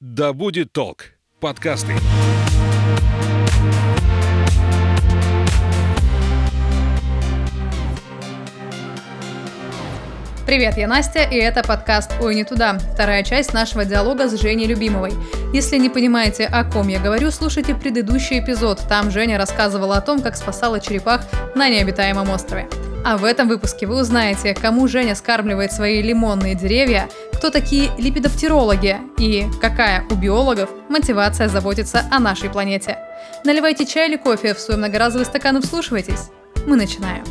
Да будет толк. Подкасты. Привет, я Настя, и это подкаст «Ой, не туда», вторая часть нашего диалога с Женей Любимовой. Если не понимаете, о ком я говорю, слушайте предыдущий эпизод. Там Женя рассказывала о том, как спасала черепах на необитаемом острове. А в этом выпуске вы узнаете, кому Женя скармливает свои лимонные деревья, кто такие липидоптерологи и какая у биологов мотивация заботиться о нашей планете. Наливайте чай или кофе в свой многоразовый стакан и вслушивайтесь. Мы начинаем.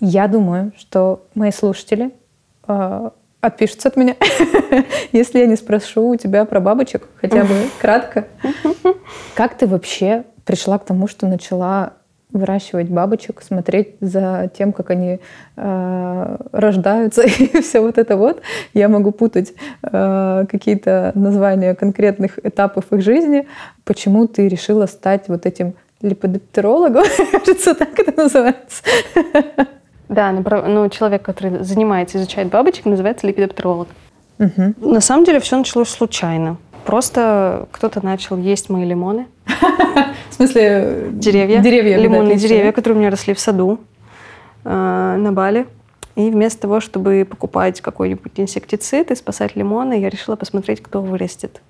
Я думаю, что мои слушатели э, отпишутся от меня, если я не спрошу у тебя про бабочек, хотя бы кратко. Как ты вообще пришла к тому, что начала выращивать бабочек, смотреть за тем, как они э, рождаются и все вот это вот. Я могу путать э, какие-то названия конкретных этапов их жизни. Почему ты решила стать вот этим липодоптерологом? Кажется, так это называется. Да, ну, человек, который занимается, изучает бабочек, называется липидоптеролог. Угу. На самом деле все началось случайно. Просто кто-то начал есть мои лимоны. В смысле? Деревья. Деревья. Лимонные деревья, которые у меня росли в саду э, на Бали. И вместо того, чтобы покупать какой-нибудь инсектицид и спасать лимоны, я решила посмотреть, кто вырастет.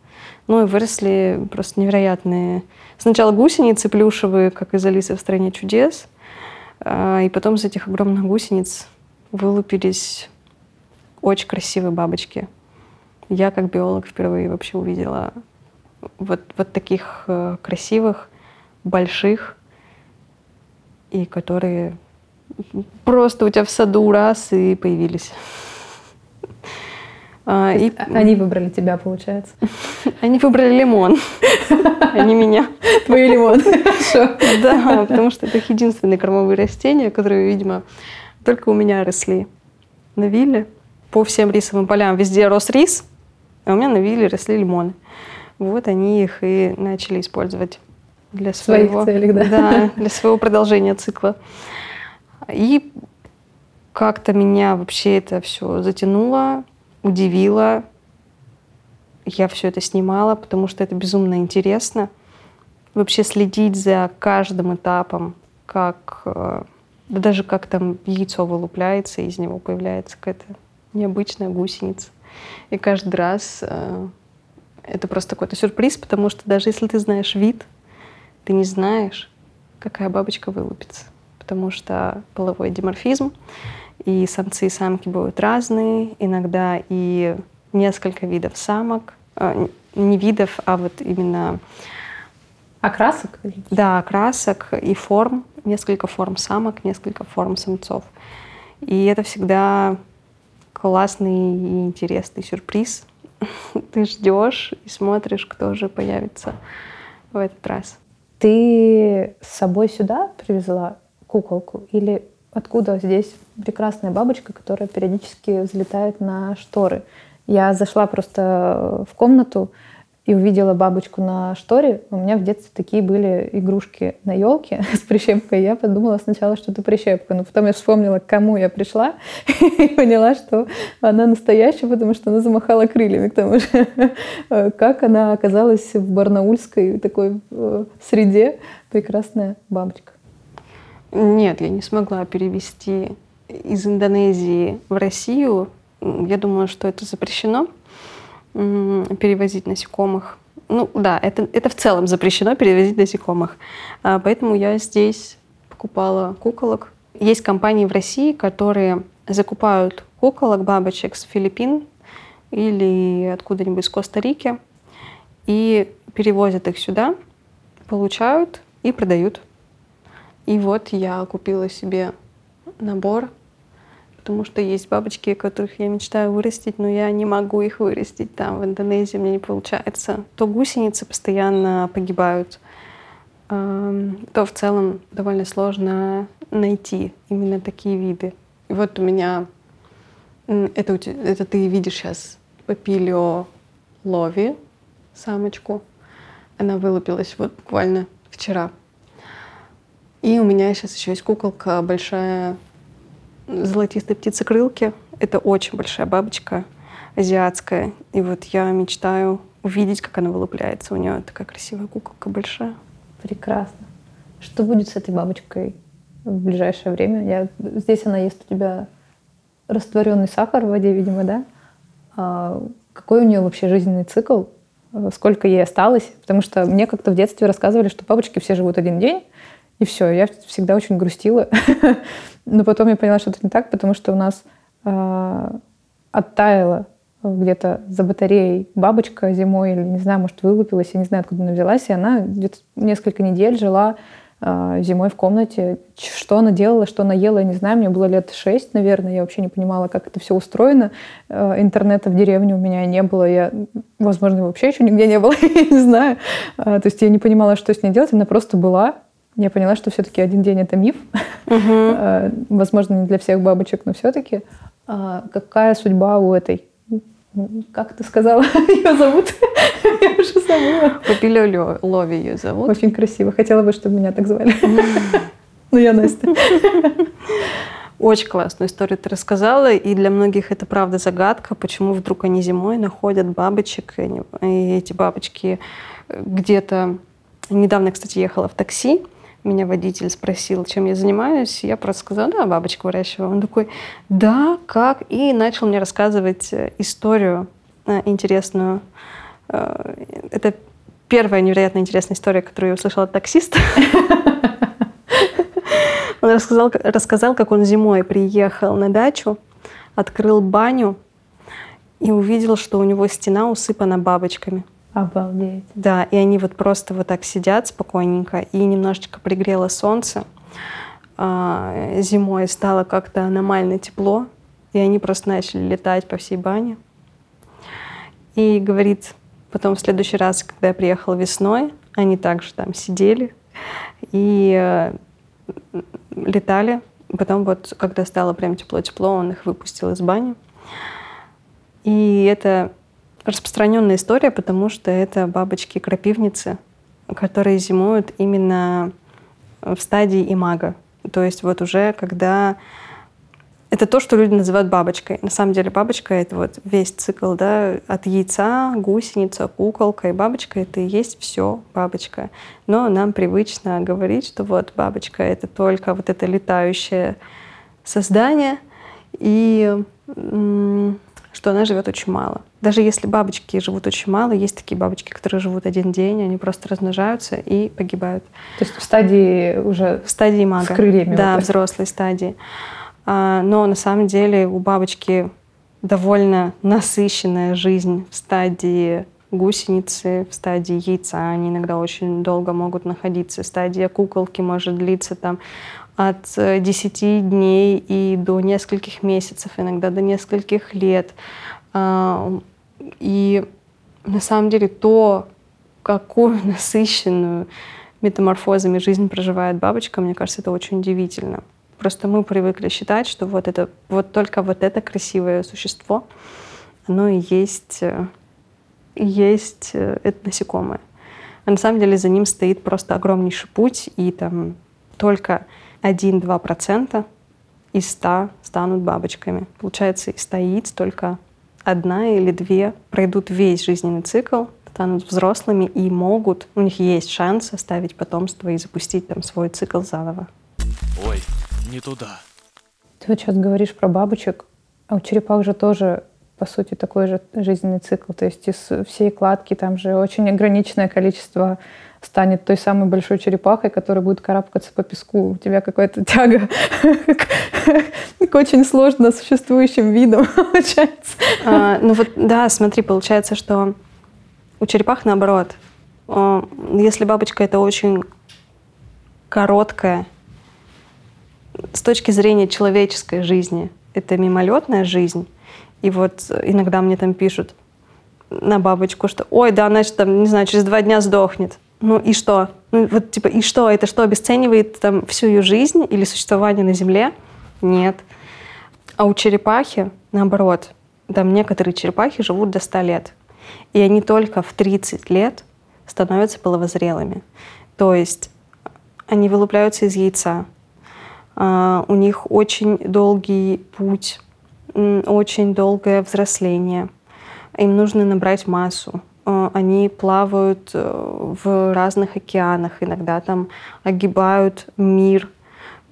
Ну и выросли просто невероятные. Сначала гусеницы плюшевые, как из Алисы в стране чудес – а, и потом из этих огромных гусениц вылупились очень красивые бабочки. Я как биолог впервые вообще увидела вот, вот таких э, красивых, больших, и которые просто у тебя в саду раз и появились. А, и... Они выбрали тебя, получается? Они выбрали лимон, а не меня. Твои лимоны, хорошо. Да, потому что это их единственные кормовые растения, которые, видимо, только у меня росли. На вилле по всем рисовым полям везде рос рис, а у меня на вилле росли лимоны. Вот они их и начали использовать для своего, Своих целей, да. да, для своего продолжения цикла. И как-то меня вообще это все затянуло удивило. Я все это снимала, потому что это безумно интересно. Вообще следить за каждым этапом, как э, да даже как там яйцо вылупляется, из него появляется какая-то необычная гусеница. И каждый раз э, это просто какой-то сюрприз, потому что даже если ты знаешь вид, ты не знаешь, какая бабочка вылупится. Потому что половой диморфизм и самцы и самки будут разные, иногда и несколько видов самок, э, не видов, а вот именно окрасок. Да, окрасок и форм, несколько форм самок, несколько форм самцов. И это всегда классный и интересный сюрприз. Ты ждешь и смотришь, кто же появится в этот раз. Ты с собой сюда привезла куколку или откуда здесь прекрасная бабочка, которая периодически взлетает на шторы. Я зашла просто в комнату и увидела бабочку на шторе. У меня в детстве такие были игрушки на елке с прищепкой. Я подумала сначала, что это прищепка, но потом я вспомнила, к кому я пришла и поняла, что она настоящая, потому что она замахала крыльями к тому же. Как она оказалась в барнаульской такой э, среде. Прекрасная бабочка. Нет, я не смогла перевести из Индонезии в Россию. Я думаю, что это запрещено перевозить насекомых. Ну да, это, это в целом запрещено перевозить насекомых. А, поэтому я здесь покупала куколок. Есть компании в России, которые закупают куколок, бабочек с Филиппин или откуда-нибудь из Коста-Рики и перевозят их сюда, получают и продают. И вот я купила себе набор, потому что есть бабочки, которых я мечтаю вырастить, но я не могу их вырастить там, в Индонезии, мне не получается. То гусеницы постоянно погибают, то в целом довольно сложно найти именно такие виды. И вот у меня, это, это ты видишь сейчас папилио лови, самочку. Она вылупилась вот буквально вчера. И у меня сейчас еще есть куколка большая золотистой птицекрылки. Это очень большая бабочка. азиатская. И вот я мечтаю увидеть, как она вылупляется. У нее такая красивая куколка большая. Прекрасно. Что будет с этой бабочкой в ближайшее время? Я... Здесь она ест у тебя растворенный сахар в воде, видимо, да? А какой у нее вообще жизненный цикл? Сколько ей осталось? Потому что мне как-то в детстве рассказывали, что бабочки все живут один день, и все. Я всегда очень грустила. Но потом я поняла, что это не так, потому что у нас э, оттаяла где-то за батареей бабочка зимой, или, не знаю, может, вылупилась, я не знаю, откуда она взялась, и она где-то несколько недель жила э, зимой в комнате. Что она делала, что она ела, я не знаю, мне было лет шесть, наверное, я вообще не понимала, как это все устроено. Э, интернета в деревне у меня не было, я, возможно, вообще еще нигде не было, я не знаю. Э, то есть я не понимала, что с ней делать, она просто была, я поняла, что все-таки один день это миф. Угу. Возможно, не для всех бабочек, но все-таки. А какая судьба у этой как ты сказала, ее зовут? Я уже забыла. Попилё Лови ее зовут. Очень красиво. Хотела бы, чтобы меня так звали. Ну, я Настя. Очень классную историю ты рассказала, и для многих это правда загадка, почему вдруг они зимой находят бабочек, и эти бабочки где-то... Недавно, кстати, ехала в такси, меня водитель спросил, чем я занимаюсь, я просто сказала, да, бабочку выращиваю. Он такой, да, как? И начал мне рассказывать э, историю э, интересную. Э, это первая невероятно интересная история, которую я услышала от таксиста. Он рассказал, рассказал, как он зимой приехал на дачу, открыл баню и увидел, что у него стена усыпана бабочками. Обалдеть. Да, и они вот просто вот так сидят спокойненько, и немножечко пригрело солнце. А, зимой стало как-то аномально тепло, и они просто начали летать по всей бане. И говорит, потом в следующий раз, когда я приехала весной, они также там сидели и э, летали. Потом вот, когда стало прям тепло-тепло, он их выпустил из бани. И это распространенная история, потому что это бабочки-крапивницы, которые зимуют именно в стадии имага. То есть вот уже когда... Это то, что люди называют бабочкой. На самом деле бабочка — это вот весь цикл, да, от яйца, гусеница, куколка и бабочка — это и есть все бабочка. Но нам привычно говорить, что вот бабочка — это только вот это летающее создание, и что она живет очень мало. Даже если бабочки живут очень мало, есть такие бабочки, которые живут один день, они просто размножаются и погибают. То есть в стадии уже в стадии мага. С крыльями. Да, вот взрослой стадии. А, но на самом деле у бабочки довольно насыщенная жизнь в стадии гусеницы, в стадии яйца. Они иногда очень долго могут находиться. Стадия куколки может длиться там от 10 э, дней и до нескольких месяцев, иногда до нескольких лет. А, и на самом деле то, какую насыщенную метаморфозами жизнь проживает бабочка, мне кажется, это очень удивительно. Просто мы привыкли считать, что вот это, вот только вот это красивое существо, оно и есть, э, есть э, это насекомое. А на самом деле за ним стоит просто огромнейший путь, и там только 1-2% из 100 станут бабочками. Получается, из 100 яиц только одна или две пройдут весь жизненный цикл, станут взрослыми и могут, у них есть шанс оставить потомство и запустить там свой цикл заново. Ой, не туда. Ты вот сейчас говоришь про бабочек, а у черепах же тоже, по сути, такой же жизненный цикл. То есть из всей кладки там же очень ограниченное количество станет той самой большой черепахой, которая будет карабкаться по песку. У тебя какая-то тяга к очень сложно существующим видам получается. А, ну вот, да, смотри, получается, что у черепах наоборот. Если бабочка это очень короткая, с точки зрения человеческой жизни, это мимолетная жизнь. И вот иногда мне там пишут на бабочку, что ой, да, значит, там, не знаю, через два дня сдохнет. Ну и что? Ну вот типа и что? Это что обесценивает там всю ее жизнь или существование на Земле? Нет. А у черепахи наоборот. Там некоторые черепахи живут до 100 лет. И они только в 30 лет становятся половозрелыми. То есть они вылупляются из яйца. Uh, у них очень долгий путь, очень долгое взросление. им нужно набрать массу. Э, они плавают э, в разных океанах, иногда там огибают мир,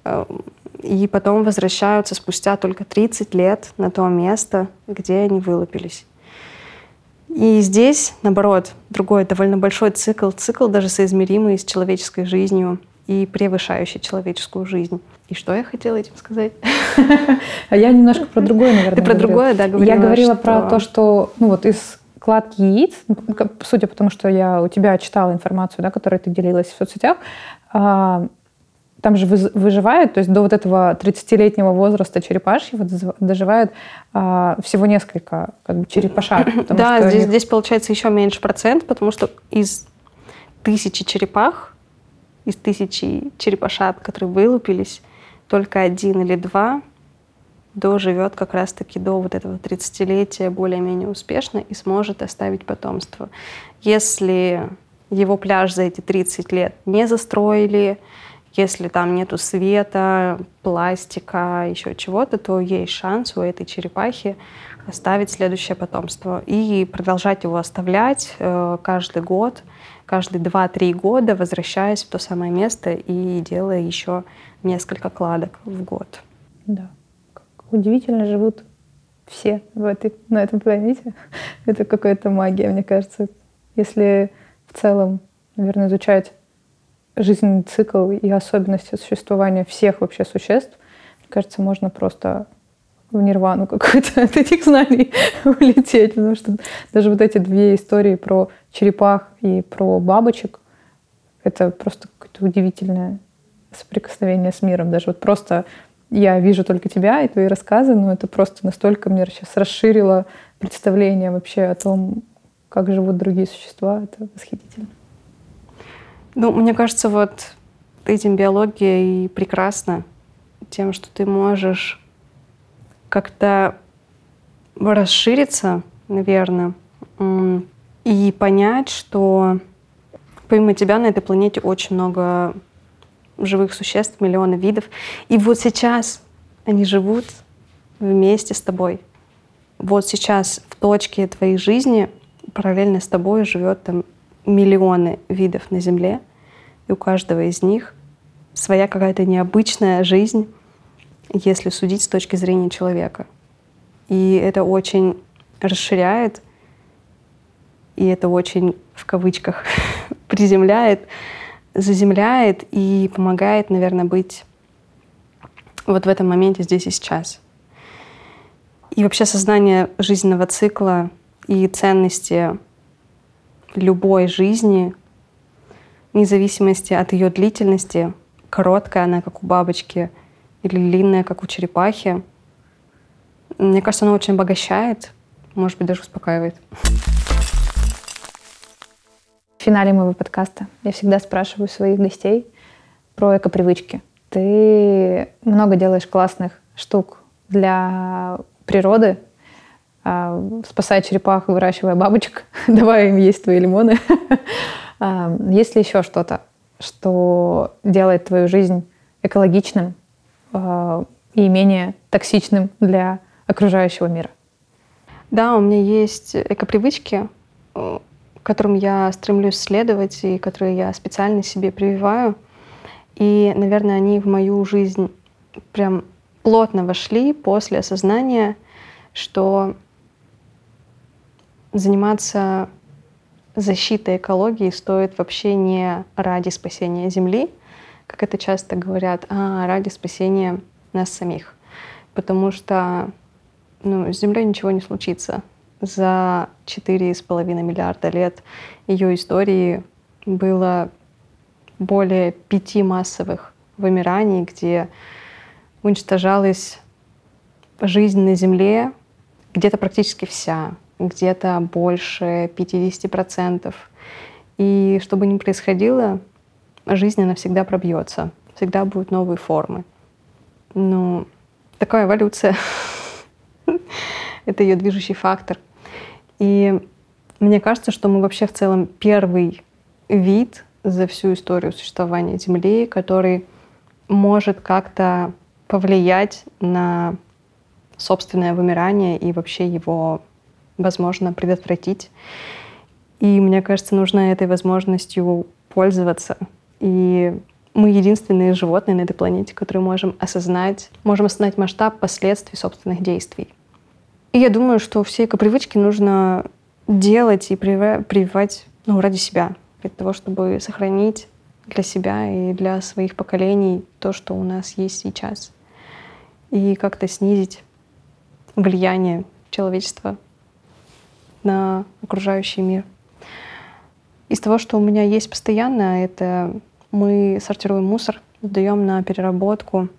э, и потом возвращаются спустя только 30 лет на то место, где они вылупились. И здесь, наоборот, другой довольно большой цикл, цикл даже соизмеримый с человеческой жизнью и превышающий человеческую жизнь. И что я хотела этим сказать? А я немножко про другое, наверное. Ты про другое, да, говорила? Я говорила про то, что ну вот из кладки яиц, ну, судя по тому, что я у тебя читала информацию, да, которой ты делилась в соцсетях, а, там же выживают, то есть до вот этого 30-летнего возраста черепашьего доживают а, всего несколько как бы, черепашат. Да, здесь, них... здесь получается еще меньше процент, потому что из тысячи черепах, из тысячи черепашат, которые вылупились, только один или два доживет как раз-таки до вот этого 30-летия более-менее успешно и сможет оставить потомство. Если его пляж за эти 30 лет не застроили, если там нету света, пластика, еще чего-то, то есть шанс у этой черепахи оставить следующее потомство и продолжать его оставлять э, каждый год, каждые 2-3 года, возвращаясь в то самое место и делая еще несколько кладок в год. Да. Как удивительно живут все в этой, на этом планете. Это какая-то магия, мне кажется. Если в целом, наверное, изучать жизненный цикл и особенности существования всех вообще существ, мне кажется, можно просто в нирвану какую-то от этих знаний улететь, потому что даже вот эти две истории про черепах и про бабочек, это просто какое-то удивительное соприкосновение с миром. Даже вот просто я вижу только тебя и твои рассказы, но это просто настолько мне сейчас расширило представление вообще о том, как живут другие существа. Это восхитительно. Ну, мне кажется, вот этим биология и прекрасна тем, что ты можешь как-то расшириться, наверное, и понять, что помимо тебя на этой планете очень много живых существ, миллионы видов. И вот сейчас они живут вместе с тобой. Вот сейчас в точке твоей жизни параллельно с тобой живет там миллионы видов на Земле, и у каждого из них своя какая-то необычная жизнь, если судить с точки зрения человека. И это очень расширяет, и это очень в кавычках приземляет, заземляет и помогает, наверное, быть вот в этом моменте здесь и сейчас. И вообще сознание жизненного цикла и ценности любой жизни, вне зависимости от ее длительности, короткая она, как у бабочки, или длинная, как у черепахи, мне кажется, она очень обогащает, может быть, даже успокаивает. В финале моего подкаста я всегда спрашиваю своих гостей про экопривычки. Ты много делаешь классных штук для природы, а, спасая черепах, выращивая бабочек, давая им есть твои лимоны. А, есть ли еще что-то, что делает твою жизнь экологичным и менее токсичным для окружающего мира? Да, у меня есть экопривычки, которым я стремлюсь следовать и которые я специально себе прививаю. И, наверное, они в мою жизнь прям плотно вошли после осознания, что заниматься защитой экологии стоит вообще не ради спасения Земли, как это часто говорят, а ради спасения нас самих. Потому что ну, с Землей ничего не случится. За четыре с половиной миллиарда лет ее истории было более пяти массовых вымираний, где уничтожалась жизнь на Земле, где-то практически вся, где-то больше 50%. И что бы ни происходило, жизнь, она всегда пробьется, всегда будут новые формы. Ну, такая эволюция. Это ее движущий фактор. И мне кажется, что мы вообще в целом первый вид за всю историю существования Земли, который может как-то повлиять на собственное вымирание и вообще его возможно предотвратить. И мне кажется, нужно этой возможностью пользоваться. И мы единственные животные на этой планете, которые можем осознать, можем осознать масштаб последствий собственных действий. И я думаю, что все эко-привычки нужно делать и прививать ну, ради себя, для того, чтобы сохранить для себя и для своих поколений то, что у нас есть сейчас. И как-то снизить влияние человечества на окружающий мир. Из того, что у меня есть постоянно, это мы сортируем мусор, сдаем на переработку.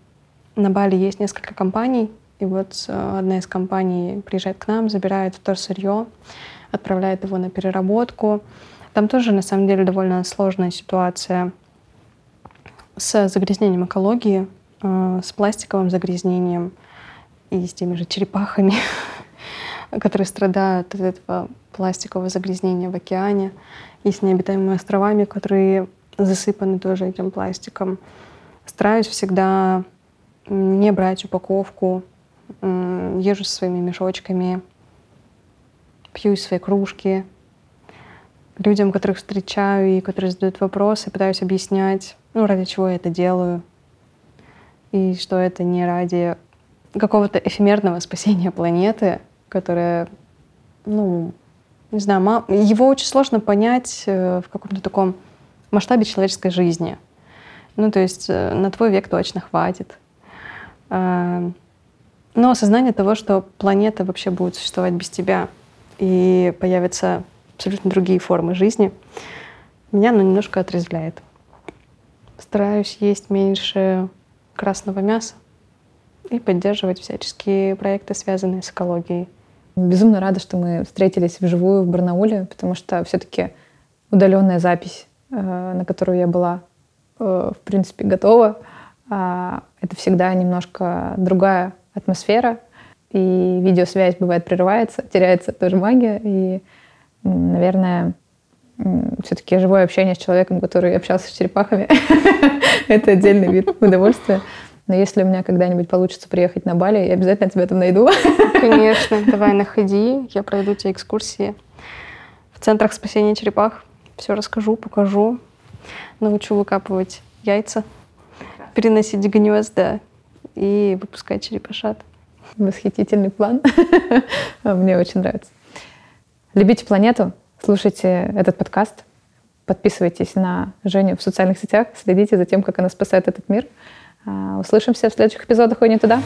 На Бали есть несколько компаний, и вот э, одна из компаний приезжает к нам, забирает вторсырье, отправляет его на переработку. Там тоже, на самом деле, довольно сложная ситуация с загрязнением экологии, э, с пластиковым загрязнением и с теми же черепахами, которые страдают от этого пластикового загрязнения в океане, и с необитаемыми островами, которые засыпаны тоже этим пластиком. Стараюсь всегда не брать упаковку, езжу со своими мешочками, пью из своей кружки. Людям, которых встречаю и которые задают вопросы, пытаюсь объяснять, ну, ради чего я это делаю. И что это не ради какого-то эфемерного спасения планеты, которая, ну, не знаю, его очень сложно понять э, в каком-то таком масштабе человеческой жизни. Ну, то есть э, на твой век точно хватит. А, но осознание того, что планета вообще будет существовать без тебя, и появятся абсолютно другие формы жизни, меня ну, немножко отрезвляет. Стараюсь есть меньше красного мяса и поддерживать всяческие проекты, связанные с экологией. Безумно рада, что мы встретились вживую в Барнауле, потому что все-таки удаленная запись, э, на которую я была, э, в принципе, готова, а, это всегда немножко другая атмосфера, и видеосвязь бывает прерывается, теряется тоже магия, и, наверное, все-таки живое общение с человеком, который общался с черепахами, это отдельный вид удовольствия. Но если у меня когда-нибудь получится приехать на Бали, я обязательно тебя там найду. Конечно, давай находи, я проведу тебе экскурсии в центрах спасения черепах. Все расскажу, покажу, научу выкапывать яйца, переносить гнезда и выпускать черепашат. Восхитительный план. Мне очень нравится. Любите планету, слушайте этот подкаст, подписывайтесь на Женю в социальных сетях, следите за тем, как она спасает этот мир. А, услышимся в следующих эпизодах «Ой, не туда».